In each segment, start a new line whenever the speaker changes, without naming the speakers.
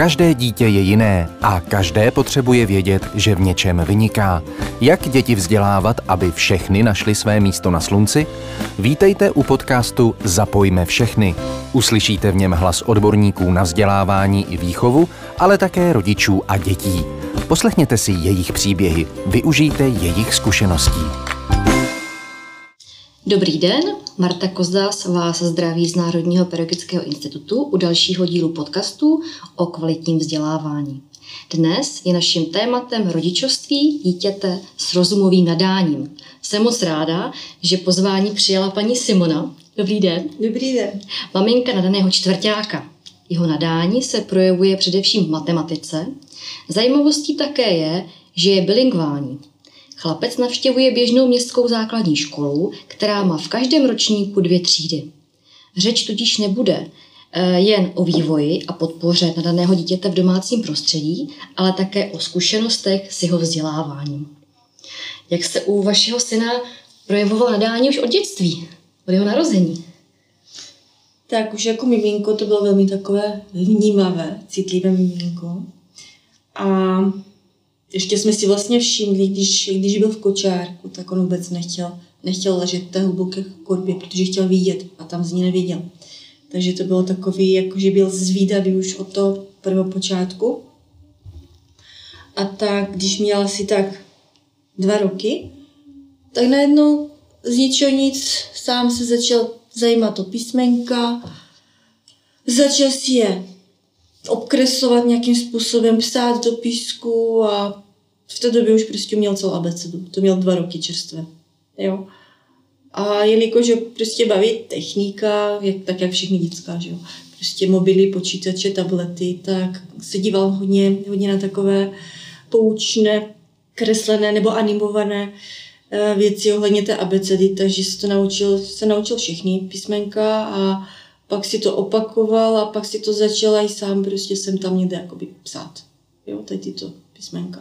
Každé dítě je jiné a každé potřebuje vědět, že v něčem vyniká. Jak děti vzdělávat, aby všechny našly své místo na slunci? Vítejte u podcastu Zapojme všechny. Uslyšíte v něm hlas odborníků na vzdělávání i výchovu, ale také rodičů a dětí. Poslechněte si jejich příběhy, využijte jejich zkušeností.
Dobrý den, Marta Kozdas vás zdraví z Národního pedagogického institutu u dalšího dílu podcastu o kvalitním vzdělávání. Dnes je naším tématem rodičovství dítěte s rozumovým nadáním. Jsem moc ráda, že pozvání přijala paní Simona. Dobrý den.
Dobrý den.
Maminka nadaného čtvrtáka. Jeho nadání se projevuje především v matematice. Zajímavostí také je, že je bilingvální. Chlapec navštěvuje běžnou městskou základní školu, která má v každém ročníku dvě třídy. Řeč tudíž nebude eh, jen o vývoji a podpoře nadaného dítěte v domácím prostředí, ale také o zkušenostech s jeho vzděláváním. Jak se u vašeho syna projevovalo nadání už od dětství, od jeho narození?
Tak už jako miminko to bylo velmi takové vnímavé, citlivé miminko. A ještě jsme si vlastně všimli, když, když byl v kočárku, tak on vůbec nechtěl, nechtěl ležet té hluboké korbě, protože chtěl vidět a tam z ní neviděl. Takže to bylo takový, jako že byl zvídavý už od toho prvého počátku. A tak, když měl asi tak dva roky, tak najednou z ničeho nic sám se začal zajímat o písmenka, začal si je obkreslovat nějakým způsobem, psát do písku a v té době už prostě měl celou abecedu. To měl dva roky čerstvé. Jo. A jelikož prostě baví technika, jak, tak jak všichni dětská, že jo. Prostě mobily, počítače, tablety, tak se díval hodně, hodně na takové poučné, kreslené nebo animované eh, věci ohledně té abecedy, takže se to naučil, se naučil všechny písmenka a pak si to opakoval a pak si to začala i sám prostě jsem tam někde jakoby psát. Jo, tady tyto písmenka.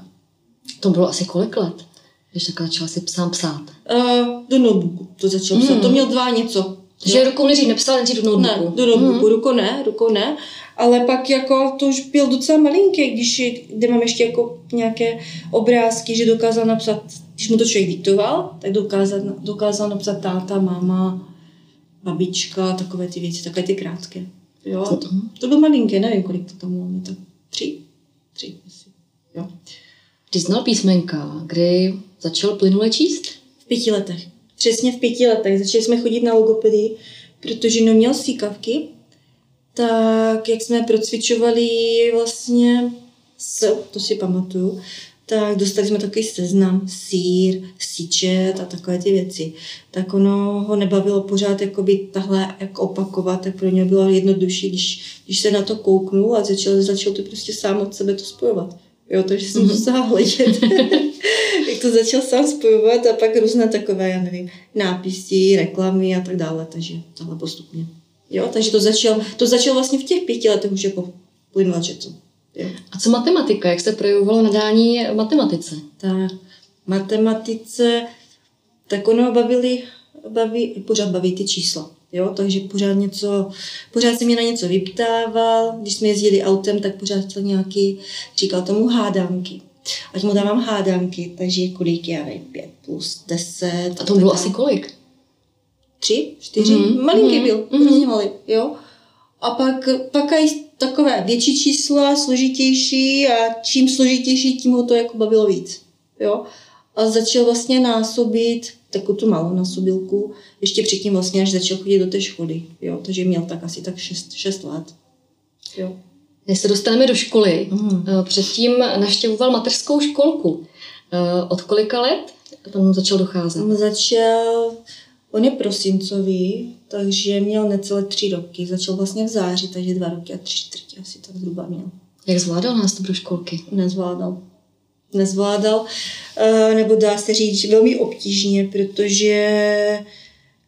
To bylo asi kolik let, když takhle začala si sám psát?
Uh, do notebooku to začal mm. psát. To měl dva něco.
Takže rukou nejdřív nepsal, nejdřív do notebooku.
Ne, do notebooku, mm. rukou ne, rukou ne. Ale pak jako to už byl docela malinký, když kde mám ještě jako nějaké obrázky, že dokázal napsat, když mu to člověk diktoval, tak dokázal, dokázal napsat táta, máma, babička, takové ty věci, takové ty krátké. Jo, to, to byl malinké, nevím, kolik to tam máme, tak tři, tři asi. Jo.
Ty znal písmenka, kdy začal plynule číst?
V pěti letech. Přesně v pěti letech. Začali jsme chodit na logopedii, protože neměl síkavky, tak jak jsme procvičovali vlastně s, to si pamatuju, tak dostali jsme takový seznam, sír, síčet a takové ty věci. Tak ono ho nebavilo pořád jakoby tahle jak opakovat, tak pro něj bylo jednodušší, když, když se na to kouknul a začal, začal to prostě sám od sebe to spojovat. Jo, takže jsem mm-hmm. musela hledět, jak to začal sám spojovat a pak různé takové, já nevím, nápisy, reklamy a tak dále, takže tohle postupně. Jo, takže to začal, to začal vlastně v těch pěti letech už jako plynula, to
a co matematika? Jak se projevovalo nadání matematice?
Tak, matematice, tak ono bavili, baví, pořád baví ty čísla. Jo, takže pořád něco, pořád se mě na něco vyptával, když jsme jezdili autem, tak pořád chtěl nějaký, říkal tomu hádanky. Ať mu dávám hádanky, takže kolik já nevím, pět plus deset.
A to bylo asi kolik?
Tři, čtyři, mm-hmm. malinký mm-hmm. byl, mm-hmm. malý, jo. A pak, pak i takové větší čísla, složitější a čím složitější, tím ho to jako bavilo víc. Jo? A začal vlastně násobit takovou tu malou násobilku, ještě předtím vlastně, až začal chodit do té školy. Jo? Takže měl tak asi tak 6, 6 let. Jo.
Než se dostaneme do školy, mm. předtím naštěvoval mateřskou školku. Eh, od kolika let tam začal docházet?
Začal On je prosincový, takže měl necelé tři roky. Začal vlastně v září, takže dva roky a tři čtvrtě asi tak zhruba měl.
Jak zvládal nástup do školky?
Nezvládal. Nezvládal, eh, nebo dá se říct, velmi obtížně, protože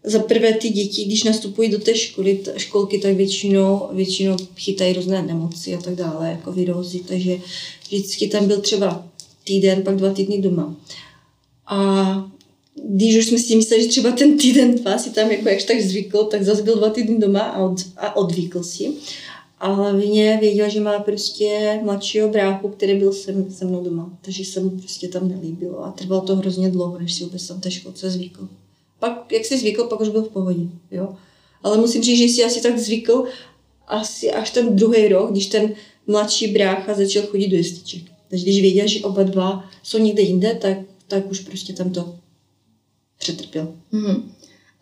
za prvé ty děti, když nastupují do té školy, školky, tak většinou, většinou chytají různé nemoci a tak dále, jako virózy, takže vždycky tam byl třeba týden, pak dva týdny doma. A když už jsme si mysleli, že třeba ten týden, dva si tam jako jakž tak zvykl, tak zase byl dva týdny doma a, od, a odvykl si. A hlavně věděl, že má prostě mladšího bráchu, který byl se, se mnou doma. Takže se mu prostě tam nelíbilo. A trvalo to hrozně dlouho, než si vůbec tam té školce zvykl. Pak, jak si zvykl, pak už byl v pohodě. Jo? Ale musím říct, že si asi tak zvykl asi až ten druhý rok, když ten mladší brácha začal chodit do jestiček. Takže když věděl, že oba dva jsou někde jinde, tak, tak už prostě tam to přetrpěl.
Mm-hmm.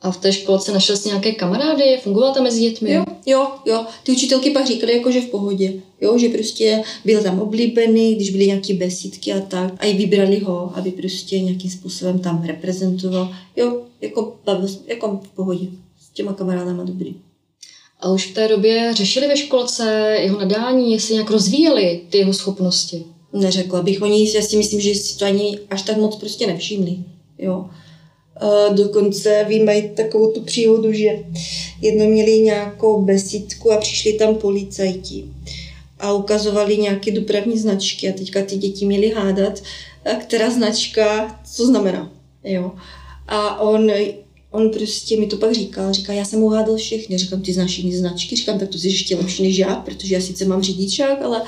A v té školce našel jsi nějaké kamarády? Fungoval tam mezi dětmi?
Jo, jo, jo. Ty učitelky pak říkali, jako, že v pohodě. Jo, že prostě byl tam oblíbený, když byly nějaké besídky a tak. A i vybrali ho, aby prostě nějakým způsobem tam reprezentoval. Jo, jako, jako v pohodě. S těma kamarádama dobrý.
A už v té době řešili ve školce jeho nadání, jestli nějak rozvíjeli ty jeho schopnosti?
Neřekla bych. Oni, já si myslím, že si to ani až tak moc prostě nevšimli. Jo. Dokonce vy mají takovou tu příhodu, že jedno měli nějakou besídku a přišli tam policajti a ukazovali nějaké dopravní značky a teďka ty děti měly hádat, která značka, co znamená. Jo. A on on prostě mi to pak říkal, říká, já jsem uhádal všechny, říkám, ty znáš jiné značky, říkám, tak to jsi ještě lepší než já, protože já sice mám řidičák, ale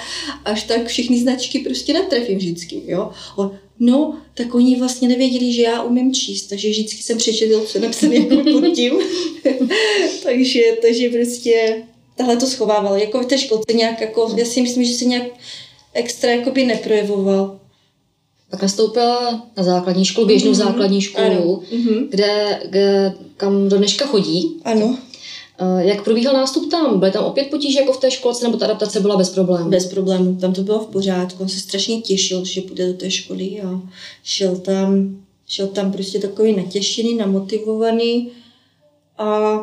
až tak všechny značky prostě netrefím vždycky, jo. On, no, tak oni vlastně nevěděli, že já umím číst, takže vždycky jsem přečetl, co napsané jako pod tím. takže, takže prostě tahle to schovával. Jako v té školce nějak, jako, já si myslím, že se nějak extra jakoby neprojevoval.
Pak nastoupila na základní školu, běžnou mm-hmm. základní školu, ano. Mm-hmm. Kde, kde, kam do dneška chodí.
Ano.
Jak probíhal nástup tam? Byly tam opět potíže jako v té školce, nebo ta adaptace byla bez problémů?
Bez problémů, tam to bylo v pořádku. On se strašně těšil, že půjde do té školy a šel tam, šel tam prostě takový natěšený, namotivovaný a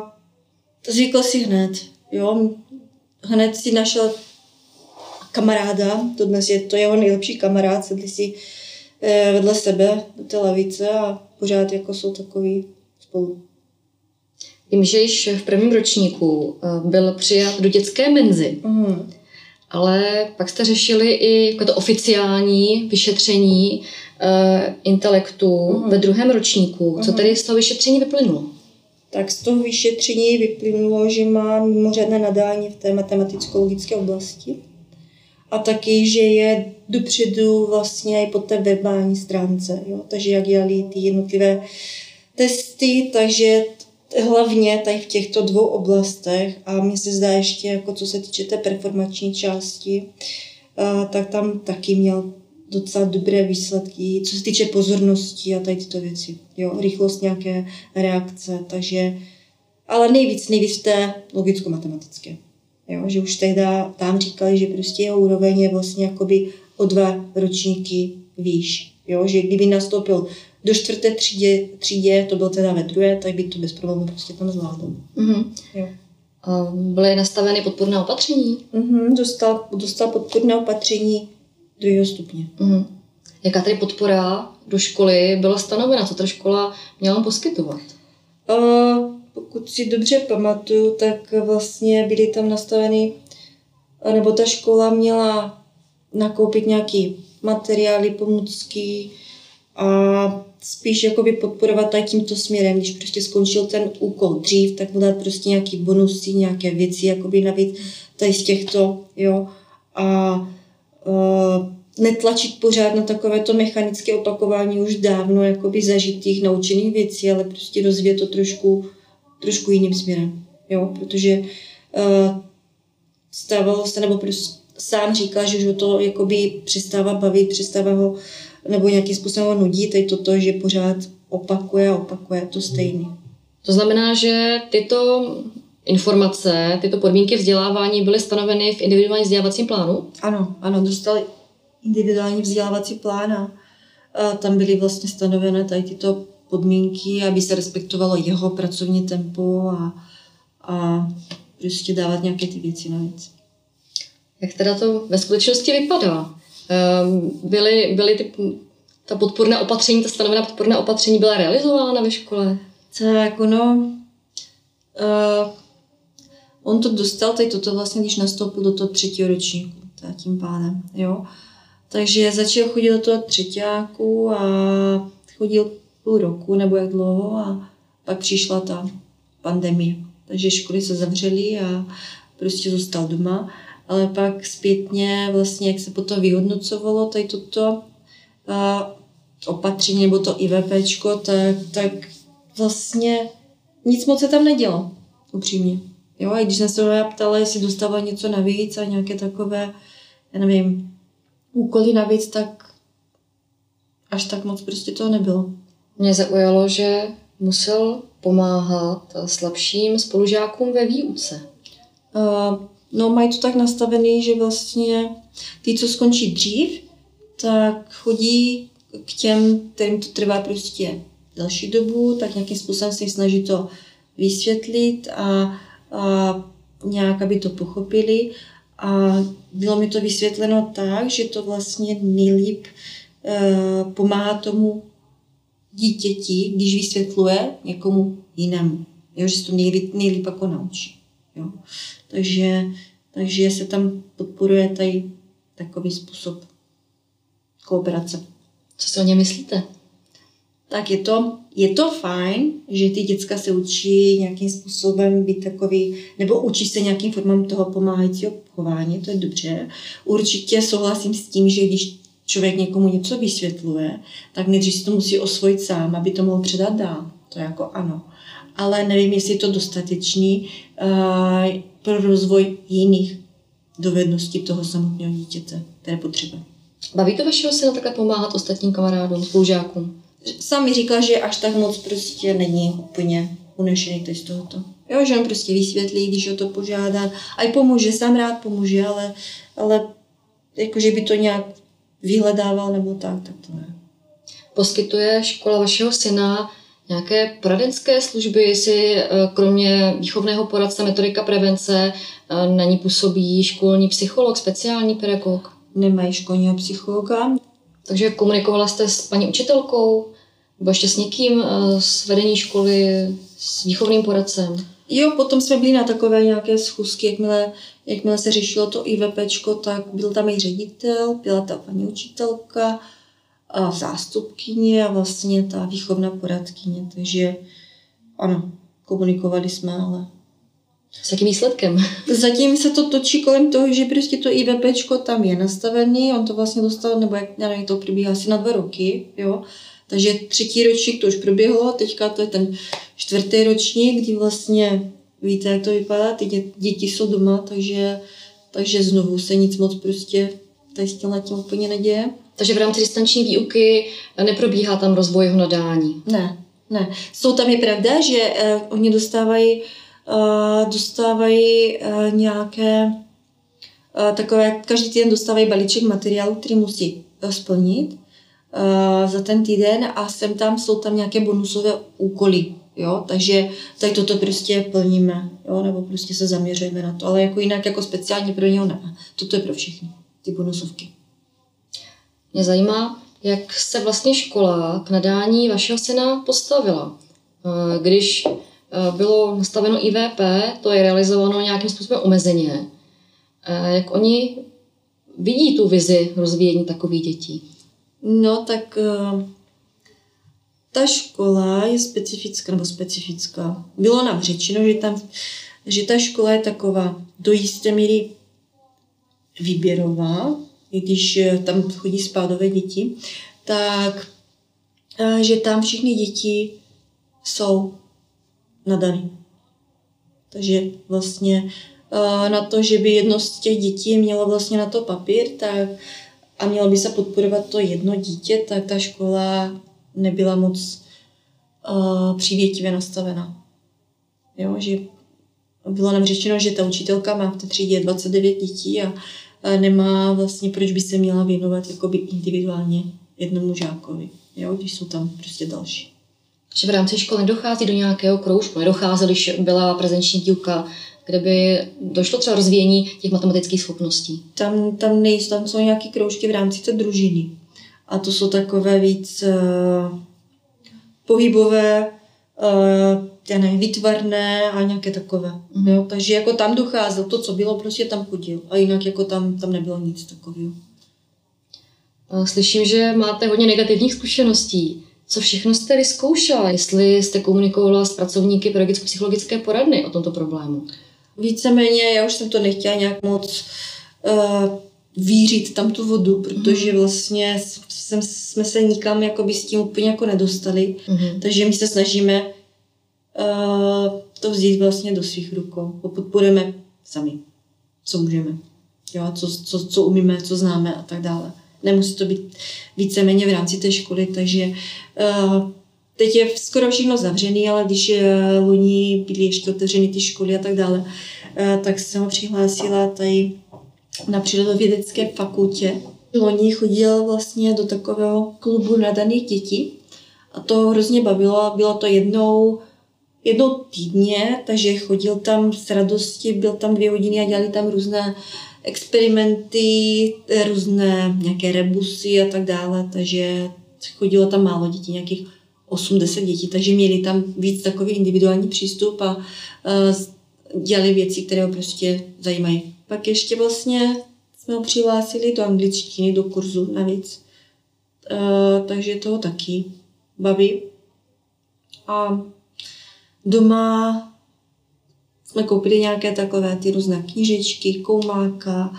zvykl si hned, jo. Hned si našel kamaráda, to dnes je to jeho nejlepší kamarád, sedli si Eh, vedle sebe do té lavice a pořád jako jsou takový spolu.
Vím, že již v prvním ročníku eh, byl přijat do dětské menzy, mm. ale pak jste řešili i jako to oficiální vyšetření uh, intelektu mm. ve druhém ročníku. Mm. Co tedy z toho vyšetření vyplynulo?
Tak z toho vyšetření vyplynulo, že má mimořádné nadání v té matematicko-logické oblasti a taky, že je dopředu vlastně i po té verbální stránce. Jo? Takže jak dělali ty jednotlivé testy, takže hlavně tady v těchto dvou oblastech a mně se zdá ještě, jako co se týče té performační části, tak tam taky měl docela dobré výsledky, co se týče pozornosti a tady tyto věci. Jo, rychlost nějaké reakce, takže ale nejvíc, nejvíc té logicko-matematické. Jo, že už tehdy tam říkali, že prostě jeho úroveň je vlastně jakoby o dva ročníky výš. Jo, že kdyby nastoupil do čtvrté třídě, třídě, to byl teda ve druhé, tak by to bez problémů prostě tam zvládl. Mm-hmm. Jo.
Byly nastaveny podporné opatření?
Mm-hmm, dostal, dostal podporné opatření druhého stupně. Mm-hmm.
Jaká tedy podpora do školy byla stanovena? Co ta škola měla poskytovat?
Uh, pokud si dobře pamatuju, tak vlastně byly tam nastaveny, nebo ta škola měla nakoupit nějaký materiály, pomůcky a spíš jakoby podporovat tady tímto směrem, když prostě skončil ten úkol dřív, tak mu dát prostě nějaký bonusy, nějaké věci, jakoby navíc tady z těchto, jo. A uh, netlačit pořád na takovéto mechanické opakování už dávno jakoby zažitých, naučených věcí, ale prostě rozvíjet to trošku trošku jiným směrem, jo, protože uh, stávalo se, nebo prostě sám říká, že ho to jakoby přestává bavit, přestává ho, nebo nějakým způsobem ho nudí, teď toto, že pořád opakuje a opakuje to stejné.
To znamená, že tyto informace, tyto podmínky vzdělávání byly stanoveny v individuálním vzdělávacím plánu?
Ano, ano, dostali individuální vzdělávací plán a, a tam byly vlastně stanovené tady tyto podmínky, aby se respektovalo jeho pracovní tempo a, a prostě dávat nějaké ty věci navíc.
Jak teda to ve skutečnosti vypadá? Ehm, byly, byly ty, ta podporná opatření, ta stanovená podporná opatření byla realizována ve škole?
Tak ono, uh, on to dostal teď toto vlastně, když nastoupil do toho třetího ročníku, tím pádem, jo. Takže začal chodit do toho třetíku a chodil půl roku nebo jak dlouho a pak přišla ta pandemie. Takže školy se zavřely a prostě zůstal doma. Ale pak zpětně vlastně, jak se potom vyhodnocovalo tady toto a, opatření nebo to IVPčko, tak, tak vlastně nic moc se tam nedělo, upřímně. Jo, a když jsem se ptala, jestli dostala něco navíc a nějaké takové, já nevím, úkoly navíc, tak až tak moc prostě toho nebylo.
Mě zaujalo, že musel pomáhat slabším spolužákům ve výuce.
Uh, no, mají to tak nastavený, že vlastně ty, co skončí dřív, tak chodí k těm, kterým to trvá prostě další dobu, tak nějakým způsobem se snaží to vysvětlit a, a nějak, aby to pochopili. A bylo mi to vysvětleno tak, že to vlastně nejlíp uh, pomáhá tomu dítěti, když vysvětluje někomu jinému. Jo, že se to nejlíp, nejlíp jako naučí. Jo. Takže, takže se tam podporuje tady takový způsob kooperace.
Co si o ně myslíte?
Tak je to, je to fajn, že ty děcka se učí nějakým způsobem být takový, nebo učí se nějakým formám toho pomáhajícího chování, to je dobře. Určitě souhlasím s tím, že když člověk někomu něco vysvětluje, tak nejdřív si to musí osvojit sám, aby to mohl předat dál. To je jako ano. Ale nevím, jestli je to dostatečný uh, pro rozvoj jiných dovedností toho samotného dítěte, které potřebuje.
Baví to vašeho syna takhle pomáhat ostatním kamarádům, spolužákům?
Sám mi říkal, že až tak moc prostě není úplně unešený teď z tohoto. Jo, že on prostě vysvětlí, když o to požádá. A i pomůže, sám rád pomůže, ale, ale jakože by to nějak vyhledával nebo tak, tak to ne.
Poskytuje škola vašeho syna nějaké poradenské služby, jestli eh, kromě výchovného poradce, metodika prevence, eh, na ní působí školní psycholog, speciální pedagog?
Nemají školního psychologa.
Takže komunikovala jste s paní učitelkou, nebo ještě s někým eh, z vedení školy, s výchovným poradcem?
Jo, potom jsme byli na takové nějaké schůzky, jakmile, jakmile se řešilo to IVPčko, tak byl tam i ředitel, byla tam paní učitelka, zástupkyně a vlastně ta výchovná poradkyně. Takže ano, komunikovali jsme, ale...
S jakým výsledkem?
Zatím se to točí kolem toho, že prostě to IVPčko tam je nastavený, on to vlastně dostal, nebo jak, já nevím, to probíhá asi na dva roky, jo. Takže třetí ročník to už proběhlo, teďka to je ten čtvrtý ročník, kdy vlastně víte, jak to vypadá, ty děti jsou doma, takže, takže znovu se nic moc prostě tady s tím úplně neděje.
Takže v rámci distanční výuky neprobíhá tam rozvoj jeho nadání?
Ne, ne. Jsou tam je pravda, že uh, oni dostávají, uh, dostávají uh, nějaké uh, takové, každý týden dostávají balíček materiálu, který musí splnit uh, za ten týden a sem tam jsou tam nějaké bonusové úkoly. Jo, takže tak toto prostě plníme, jo, nebo prostě se zaměřujeme na to, ale jako jinak jako speciálně pro něho ne. Toto je pro všechny, ty bonusovky.
Mě zajímá, jak se vlastně škola k nadání vašeho syna postavila. Eh, když eh, bylo nastaveno IVP, to je realizováno nějakým způsobem omezeně. Eh, jak oni vidí tu vizi rozvíjení takových dětí?
No, tak ta škola je specifická, nebo specifická. Bylo nám řečeno, že, tam, že ta škola je taková do jisté míry výběrová, když eh, tam chodí spádové děti, tak eh, že tam všechny děti jsou nadaný. Takže vlastně eh, na to, že by jedno z těch dětí mělo vlastně na to papír, tak a mělo by se podporovat to jedno dítě, tak ta škola nebyla moc uh, přívětivě nastavena. Jo, že bylo nám řečeno, že ta učitelka má v té třídě 29 dětí a nemá vlastně, proč by se měla věnovat jakoby individuálně jednomu žákovi, jo, když jsou tam prostě další.
Že v rámci školy nedochází do nějakého kroužku, nedochází, když byla prezenční dílka, kde by došlo třeba rozvíjení těch matematických schopností?
Tam, tam nejsou, tam jsou nějaké kroužky v rámci té družiny. A to jsou takové víc uh, pohybové, já nevím, výtvarné a nějaké takové. Mm-hmm. Jo? Takže jako tam docházel, to, co bylo, prostě tam chodil. A jinak jako tam, tam nebylo nic takového.
Slyším, že máte hodně negativních zkušeností. Co všechno jste vyzkoušela, jestli jste komunikovala s pracovníky pedagogicko-psychologické poradny o tomto problému?
Víceméně, já už jsem to nechtěla nějak moc uh, vířit tam tu vodu, protože vlastně jsem, jsme se nikam jakoby s tím úplně jako nedostali. Mm-hmm. Takže my se snažíme uh, to vzít vlastně do svých rukou. Podporujeme sami, co můžeme. Jo, co, co, co umíme, co známe a tak dále. Nemusí to být víceméně v rámci té školy, takže uh, teď je skoro všechno zavřený, ale když uh, loni byly ještě otevřeny ty školy a tak dále, uh, tak jsem ho přihlásila tady na přírodovědecké fakultě. Loni chodil vlastně do takového klubu nadaných dětí a to hrozně bavilo. Bylo to jednou, jednou týdně, takže chodil tam s radostí, byl tam dvě hodiny a dělali tam různé experimenty, různé nějaké rebusy a tak dále, takže chodilo tam málo dětí, nějakých 80 dětí, takže měli tam víc takový individuální přístup a uh, dělali věci, které ho prostě zajímají. Pak ještě vlastně jsme ho přihlásili do angličtiny, do kurzu navíc. Uh, takže toho taky baví. A doma jsme koupili nějaké takové ty různé knížečky, koumáka,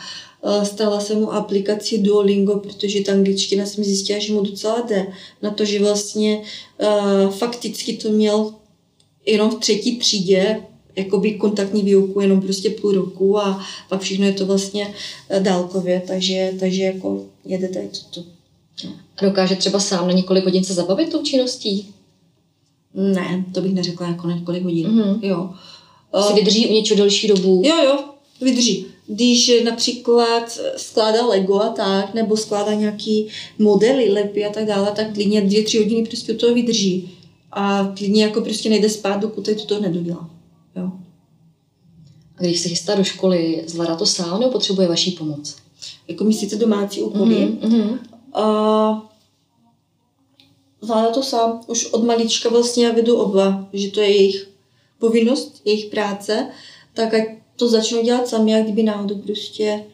eh, stala jsem mu aplikaci Duolingo, protože ta angličtina jsem zjistila, že mu docela jde. Na to, že vlastně uh, fakticky to měl jenom v třetí třídě, jakoby kontaktní výuku jenom prostě půl roku a pak všechno je to vlastně eh, dálkově, takže, takže jako jede tady toto.
No. A dokáže třeba sám na několik hodin se zabavit tou činností?
Ne, to bych neřekla jako na několik hodin. Mm-hmm. Jo.
Si vydrží u něčeho delší dobu?
Jo, jo, vydrží. Když například skládá Lego a tak, nebo skládá nějaký modely, lepy a tak dále, tak klidně dvě, tři hodiny prostě toho vydrží. A klidně jako prostě nejde spát, dokud to to nedodělá.
Když se chystá do školy, zvládá to sám nebo potřebuje vaší pomoc?
Jako myslíte domácí úkoly? Mm-hmm. A zvládá to sám. Už od malička vlastně já vedu oba, že to je jejich povinnost, jejich práce, tak ať to začnou dělat sami, jak kdyby náhodou prostě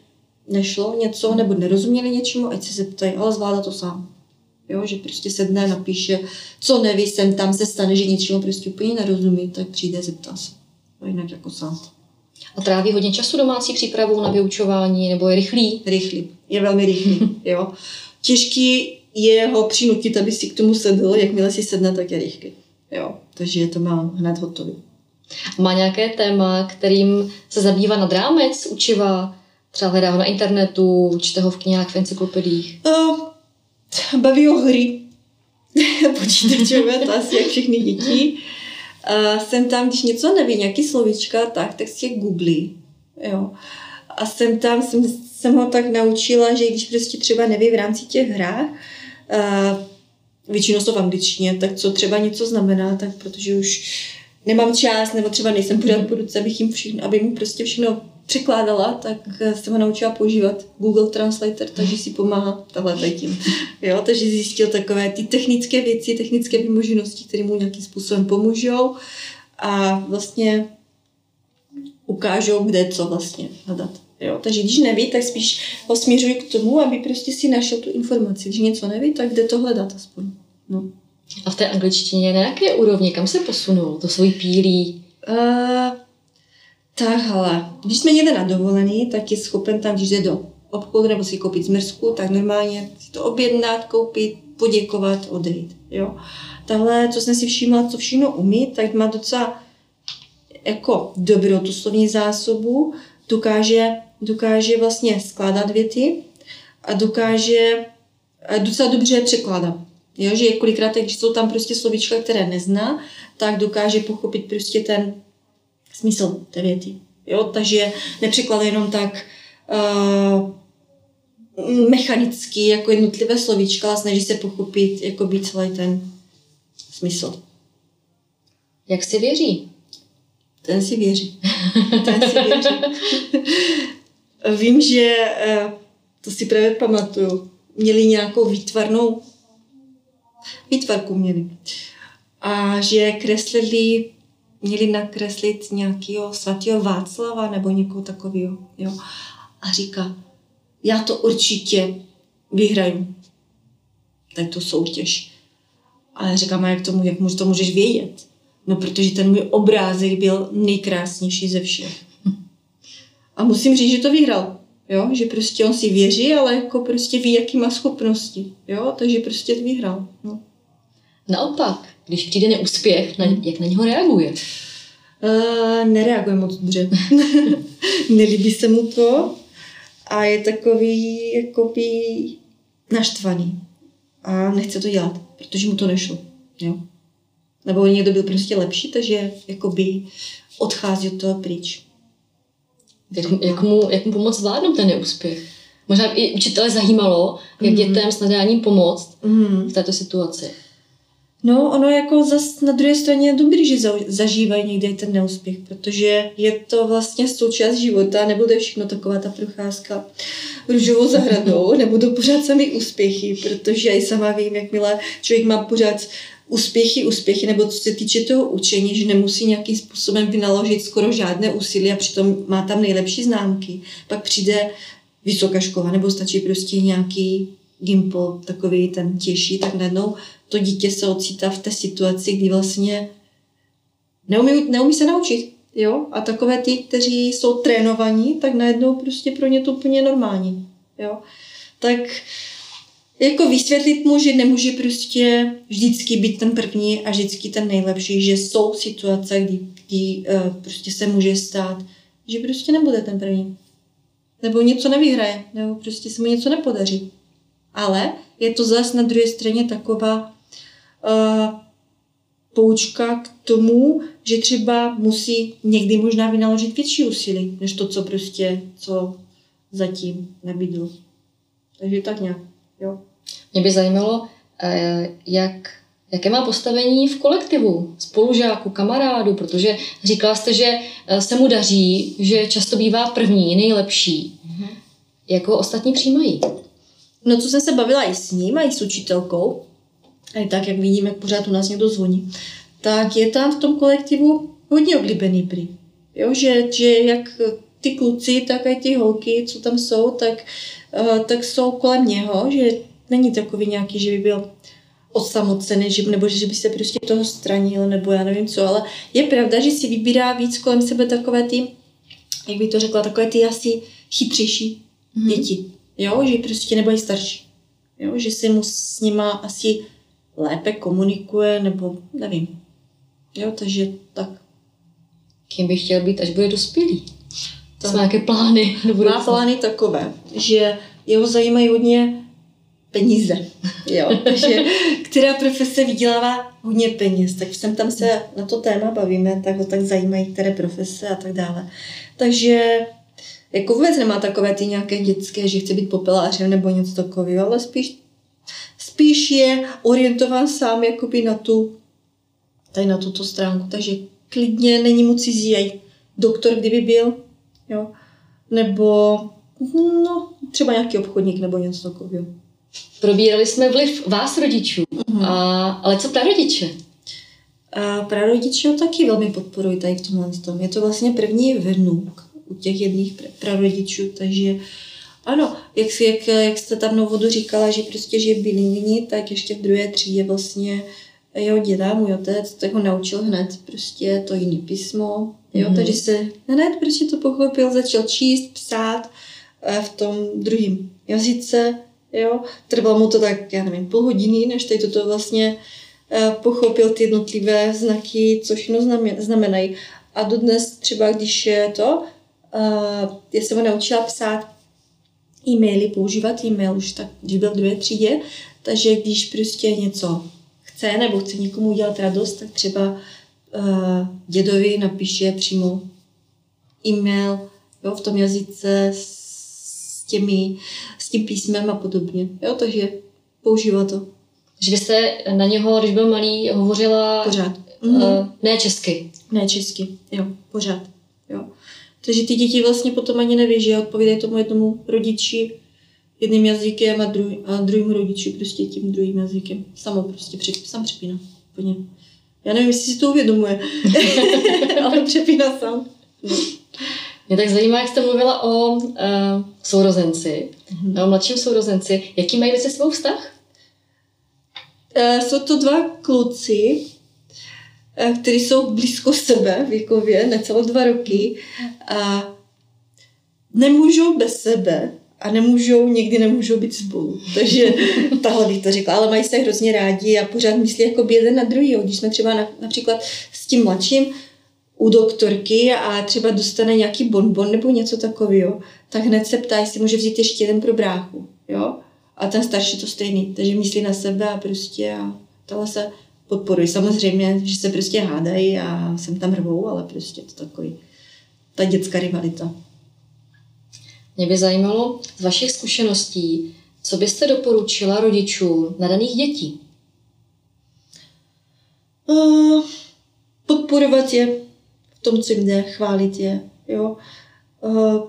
nešlo něco, nebo nerozuměli něčemu, ať se zeptají, ale zvládá to sám. Jo, že prostě sedne, napíše, co neví, sem tam se stane, že něčemu prostě úplně nerozumí, tak přijde, zeptá se. A jinak jako sám.
A tráví hodně času domácí přípravou na vyučování, nebo je rychlý?
Rychlý, je velmi rychlý, jo. Těžký je ho přinutit, aby si k tomu sedl, jakmile si sedne, tak je rychlý. Jo, takže to mám hned hotový.
Má nějaké téma, kterým se zabývá nad rámec učiva? Třeba hledá ho na internetu, čte ho v knihách, v encyklopediích?
Uh, baví ho hry. Počítačové, to asi jak všechny děti. Uh, jsem tam, když něco neví, nějaký slovíčka, tak, tak si je googlí. Jo. A jsem tam, jsem, jsem ho tak naučila, že když prostě třeba neví v rámci těch hrách, uh, většinou jsou v angličtině, tak co třeba něco znamená, tak protože už nemám čas, nebo třeba nejsem pořád po ruce, abych jim všechno, aby mu prostě všechno překládala, tak jsem ho naučila používat Google Translator, takže si pomáhá tahle tím. Jo, takže zjistil takové ty technické věci, technické vymoženosti, které mu nějakým způsobem pomůžou a vlastně ukážou, kde co vlastně hledat. Jo, takže když neví, tak spíš ho směřuji k tomu, aby prostě si našel tu informaci. Když něco neví, tak kde to hledat aspoň. No.
A v té angličtině na jaké úrovni? Kam se posunul? To svůj pílí?
Uh, tak, ale když jsme někde na dovolený, tak je schopen tam, když jde do obchodu nebo si koupit zmrzku, tak normálně si to objednat, koupit, poděkovat, odejít. Jo. Tahle, co jsem si všimla, co všechno umí, tak má docela jako dobrou tu slovní zásobu, dokáže, dokáže vlastně skládat věty a dokáže a docela dobře překládat. Jo, že kolikrát, když jsou tam prostě slovíčka, které nezná, tak dokáže pochopit prostě ten smysl té věty. Jo, takže nepřekládá jenom tak uh, mechanicky jako jednotlivé slovíčka, ale snaží se pochopit jako být celý ten smysl.
Jak si věří?
Ten si věří. Ten si věří. Vím, že uh, to si právě pamatuju. Měli nějakou výtvarnou výtvarku měli. A že kreslili, měli nakreslit nějakého svatého Václava nebo někoho takového. Jo. A říká, já to určitě vyhraju. To soutěž. A já říkám, a jak, tomu, jak to můžeš vědět? No, protože ten můj obrázek byl nejkrásnější ze všech. A musím říct, že to vyhrál. Jo, že prostě on si věří, ale jako prostě ví, jaký má schopnosti. Jo, takže prostě vyhrál. No.
Naopak, když přijde neúspěch, na, jak na něho reaguje?
Uh, nereaguje moc dobře. Nelíbí se mu to a je takový jakoby naštvaný. A nechce to dělat, protože mu to nešlo. Jo? Nebo někdo byl prostě lepší, takže jakoby odchází od toho pryč.
Jak, jak, mu, jak mu pomoct zvládnout ten neúspěch? Možná i učitele zajímalo, jak mm. dětem s nadáním pomoct mm. v této situaci.
No, ono jako zas na druhé straně je dobrý, že zažívají někde ten neúspěch, protože je to vlastně součást života, nebude všechno taková ta procházka růžovou zahradou, nebudou pořád sami úspěchy, protože i sama vím, jakmile člověk má pořád úspěchy, úspěchy, nebo co se týče toho učení, že nemusí nějakým způsobem vynaložit skoro žádné úsilí a přitom má tam nejlepší známky. Pak přijde vysoká škola, nebo stačí prostě nějaký gimpl, takový ten těžší, tak najednou to dítě se ocítá v té situaci, kdy vlastně neumí, neumí se naučit. Jo? A takové ty, kteří jsou trénovaní, tak najednou prostě pro ně to úplně normální. Jo? Tak jako vysvětlit mu, že nemůže prostě vždycky být ten první a vždycky ten nejlepší, že jsou situace, kdy, kdy uh, prostě se může stát, že prostě nebude ten první. Nebo něco nevyhraje, nebo prostě se mu něco nepodaří. Ale je to zase na druhé straně taková poučka k tomu, že třeba musí někdy možná vynaložit větší úsilí, než to, co prostě, co zatím nabídl. Takže tak nějak, jo.
Mě by zajímalo, eh, jak, jaké má postavení v kolektivu, spolužáku, kamarádu, protože říkala jste, že eh, se mu daří, že často bývá první, nejlepší. Mm-hmm. Jak ho ostatní přijímají?
No, co jsem se bavila i s ním, a i s učitelkou, a i tak, jak vidíme, jak pořád u nás někdo zvoní, tak je tam v tom kolektivu hodně oblíbený prý. Jo, že, že jak ty kluci, tak i ty holky, co tam jsou, tak, uh, tak jsou kolem něho, že není takový nějaký, že by byl osamocený, že, nebo že by se prostě toho stranil, nebo já nevím co, ale je pravda, že si vybírá víc kolem sebe takové ty, jak by to řekla, takové ty asi chytřejší mm-hmm. děti, jo, že prostě nebo i starší, jo, že se mu s nima asi lépe komunikuje, nebo nevím, jo, takže tak.
Kým bych chtěl být, až bude dospělý? To má nějaké plány?
Má plány takové, že jeho zajímají hodně peníze. Jo, takže která profese vydělává hodně peněz, tak sem tam se na to téma bavíme, tak ho tak zajímají, které profese a tak dále. Takže jako vůbec nemá takové ty nějaké dětské, že chce být popelářem nebo něco takového, ale spíš, spíš je orientován sám jakoby na tu, tady na tuto stránku, takže klidně není mu cizí doktor, kdyby byl, jo, nebo no, třeba nějaký obchodník nebo něco takového.
Probírali jsme vliv vás rodičů, mm-hmm. a, ale co prarodiče?
A prarodiče ho taky velmi podporují tady v tomhle tom. Je to vlastně první vnuk u těch jedných prarodičů, takže ano, jak, jak, jak jste tam na vodu říkala, že prostě, že je bilingní, tak ještě v druhé třídě vlastně jeho děda, můj otec, tak ho naučil hned prostě to jiný písmo, jo, mm-hmm. takže se hned prostě to pochopil, začal číst, psát eh, v tom druhém jazyce, Jo? Trvalo mu to tak, já nevím, půl hodiny, než tady toto vlastně uh, pochopil ty jednotlivé znaky, co všechno znamenají. A dodnes třeba, když je to, uh, já jsem ho naučila psát e-maily, používat e-mail už tak, když byl v druhé třídě, takže když prostě něco chce nebo chce někomu udělat radost, tak třeba uh, dědovi napíše přímo e-mail jo, v tom jazyce s těmi s tím písmem a podobně. Jo, takže používá to.
Že vy jste na něho, když byl malý, hovořila...
Pořád.
Mm-hmm. ne česky.
Ne česky, jo, pořád. Jo. Takže ty děti vlastně potom ani neví, že odpovídají tomu jednomu rodiči jedným jazykem a, druhý, a druhým rodiči prostě tím druhým jazykem. Samo prostě přep, sám přepíná. Úplně. Já nevím, jestli si to uvědomuje, ale přepíná sám. No.
Mě tak zajímá, jak jste mluvila o uh, sourozenci, mm-hmm. o mladším sourozenci. Jaký mají se svou vztah?
Uh, jsou to dva kluci, uh, kteří jsou blízko sebe věkově, necelé dva roky. A nemůžou bez sebe a nemůžou, někdy nemůžou být spolu. Takže tahle bych to řekla, ale mají se hrozně rádi a pořád myslí jako jeden na druhý. Když jsme třeba na, například s tím mladším u doktorky a třeba dostane nějaký bonbon nebo něco takového, tak hned se ptá, jestli může vzít ještě jeden pro bráchu. Jo? A ten starší to stejný, takže myslí na sebe a prostě a tohle se podporují. Samozřejmě, že se prostě hádají a jsem tam rvou, ale prostě to takový ta dětská rivalita.
Mě by zajímalo z vašich zkušeností, co byste doporučila rodičům nadaných dětí?
Uh, podporovat je v tom, co jim jde, chválit je. Jo? Uh,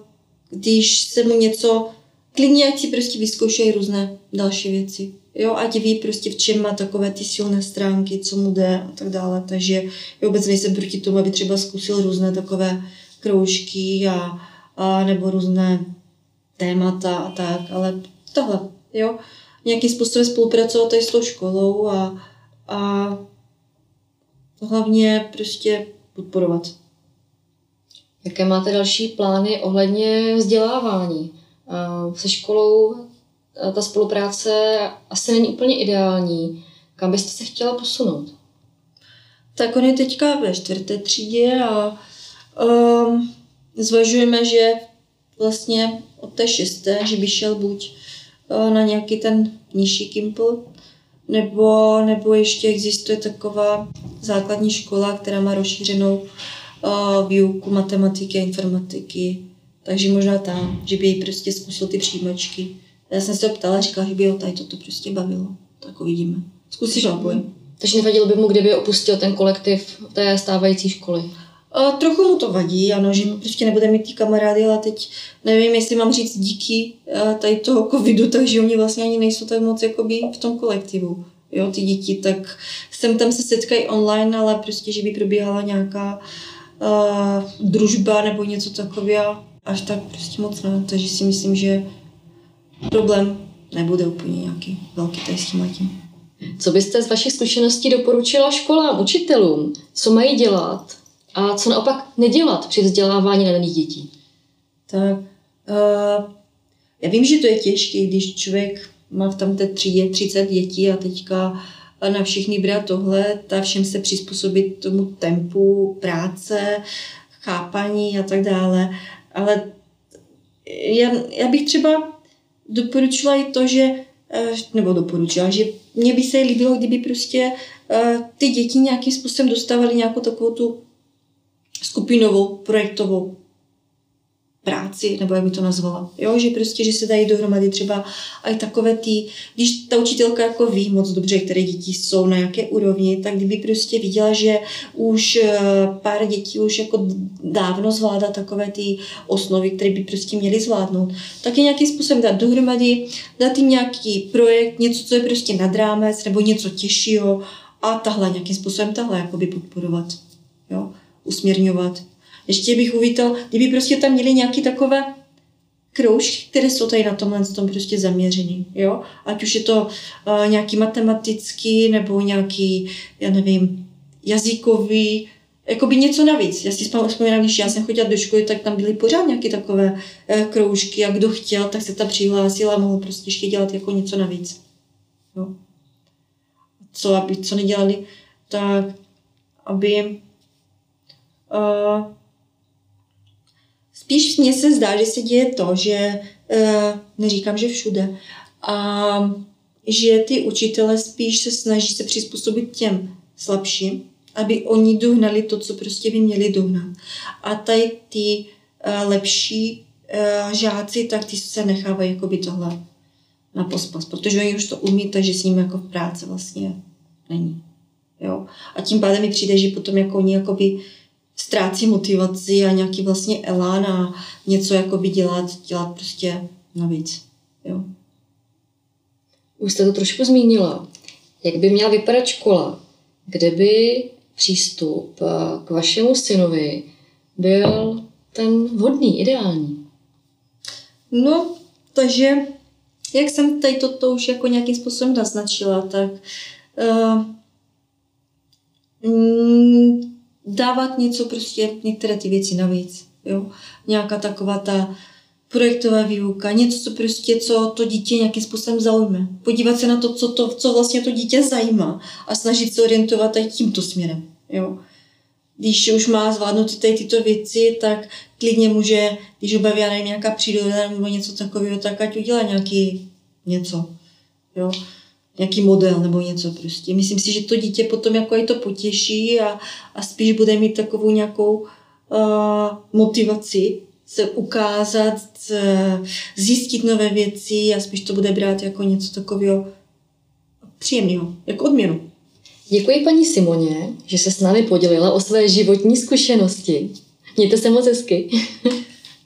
když se mu něco, klidně ať si prostě vyzkoušejí různé další věci. Jo, ať ví prostě v čem má takové ty silné stránky, co mu jde a tak dále. Takže já vůbec nejsem proti tomu, aby třeba zkusil různé takové kroužky a, a nebo různé témata a tak, ale tohle, jo, nějakým způsobem spolupracovat tady s tou školou a, a hlavně prostě podporovat.
Jaké máte další plány ohledně vzdělávání? Se školou ta spolupráce asi není úplně ideální. Kam byste se chtěla posunout?
Tak on je teďka ve čtvrté třídě a um, zvažujeme, že vlastně od té šesté, že by šel buď uh, na nějaký ten nižší kimpl, nebo, nebo ještě existuje taková základní škola, která má rozšířenou uh, výuku matematiky a informatiky. Takže možná tam, že by jej prostě zkusil ty přijímačky. Já jsem se ho ptala, říkala, že by ho tady toto prostě bavilo. Tak uvidíme. Zkusíš oboje.
Takže nevadilo by mu, kdyby opustil ten kolektiv té stávající školy?
A trochu mu to vadí, ano, že prostě nebude mít ty kamarády, ale teď nevím, jestli mám říct díky tady toho covidu, takže oni vlastně ani nejsou tak moc jakoby v tom kolektivu. Jo, ty děti, tak sem tam se setkají online, ale prostě, že by probíhala nějaká uh, družba nebo něco takového, až tak prostě moc ne. Takže si myslím, že problém nebude úplně nějaký velký tady s tím
Co byste z vašich zkušeností doporučila školám, učitelům? Co mají dělat, a co naopak nedělat při vzdělávání nadaných dětí?
Tak, uh, já vím, že to je těžké, když člověk má v tam té třídě 30 dětí a teďka na všechny brát tohle, a všem se přizpůsobit tomu tempu práce, chápaní a tak dále. Ale já, já bych třeba doporučila i to, že eh, nebo doporučila, že mně by se líbilo, kdyby prostě ty děti nějakým způsobem dostávaly nějakou takovou tu skupinovou, projektovou práci, nebo jak by to nazvala. Jo, že prostě, že se dají dohromady třeba i takové ty, když ta učitelka jako ví moc dobře, které děti jsou, na jaké úrovni, tak kdyby prostě viděla, že už eh, pár dětí už jako dávno zvládá takové ty osnovy, které by prostě měly zvládnout, tak je nějakým způsobem dát dohromady, dát jim nějaký projekt, něco, co je prostě nad rámec, nebo něco těžšího a tahle nějakým způsobem tahle jakoby podporovat. Jo usměrňovat. Ještě bych uvítal, kdyby prostě tam měli nějaké takové kroužky, které jsou tady na tomhle tom prostě zaměřený, jo? Ať už je to uh, nějaký matematický nebo nějaký, já nevím, jazykový, jakoby něco navíc. Já si vzpomínám, když já jsem chodila do školy, tak tam byly pořád nějaké takové uh, kroužky a kdo chtěl, tak se tam přihlásil a mohl prostě ještě dělat jako něco navíc. Jo? Co, aby, co nedělali, tak aby Uh, spíš mně se zdá, že se děje to, že uh, neříkám, že všude, a že ty učitele spíš se snaží se přizpůsobit těm slabším, aby oni dohnali to, co prostě by měli dohnat. A tady ty uh, lepší uh, žáci, tak ty se nechávají jakoby tohle na pospas, protože oni už to umí, takže s ním jako v práci vlastně není. Jo? A tím pádem mi přijde, že potom jako oni jakoby ztrácí motivaci a nějaký vlastně elán a něco jako by dělat, dělat prostě navíc. Jo.
Už jste to trošku zmínila. Jak by měla vypadat škola, kde by přístup eh, k vašemu synovi byl ten vhodný, ideální?
No, takže jak jsem tady toto už jako nějakým způsobem naznačila, tak uh, dávat něco prostě, některé ty věci navíc. Jo? Nějaká taková ta projektová výuka, něco, co prostě, co to dítě nějakým způsobem zaujme. Podívat se na to, co, to, co vlastně to dítě zajímá a snažit se orientovat i tímto směrem. Jo. Když už má zvládnout tady tyto věci, tak klidně může, když ho baví, nevím, nějaká příroda nebo něco takového, tak ať udělá nějaký něco. Jo nějaký model nebo něco prostě. Myslím si, že to dítě potom jako i to potěší a, a spíš bude mít takovou nějakou uh, motivaci se ukázat, zjistit nové věci a spíš to bude brát jako něco takového příjemného, jako odměnu.
Děkuji paní Simoně, že se s námi podělila o své životní zkušenosti. Mějte se moc hezky.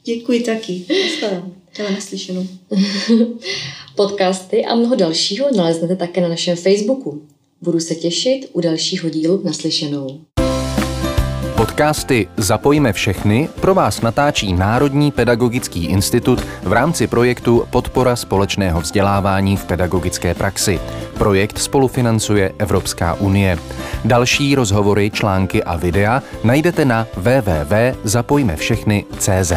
Děkuji taky. Naslyšenou.
Podcasty a mnoho dalšího naleznete také na našem Facebooku. Budu se těšit u dalšího dílu naslyšenou.
Podcasty Zapojíme všechny pro vás natáčí Národní pedagogický institut v rámci projektu Podpora společného vzdělávání v pedagogické praxi. Projekt spolufinancuje Evropská unie. Další rozhovory, články a videa najdete na www.zapojmevšechny.cz.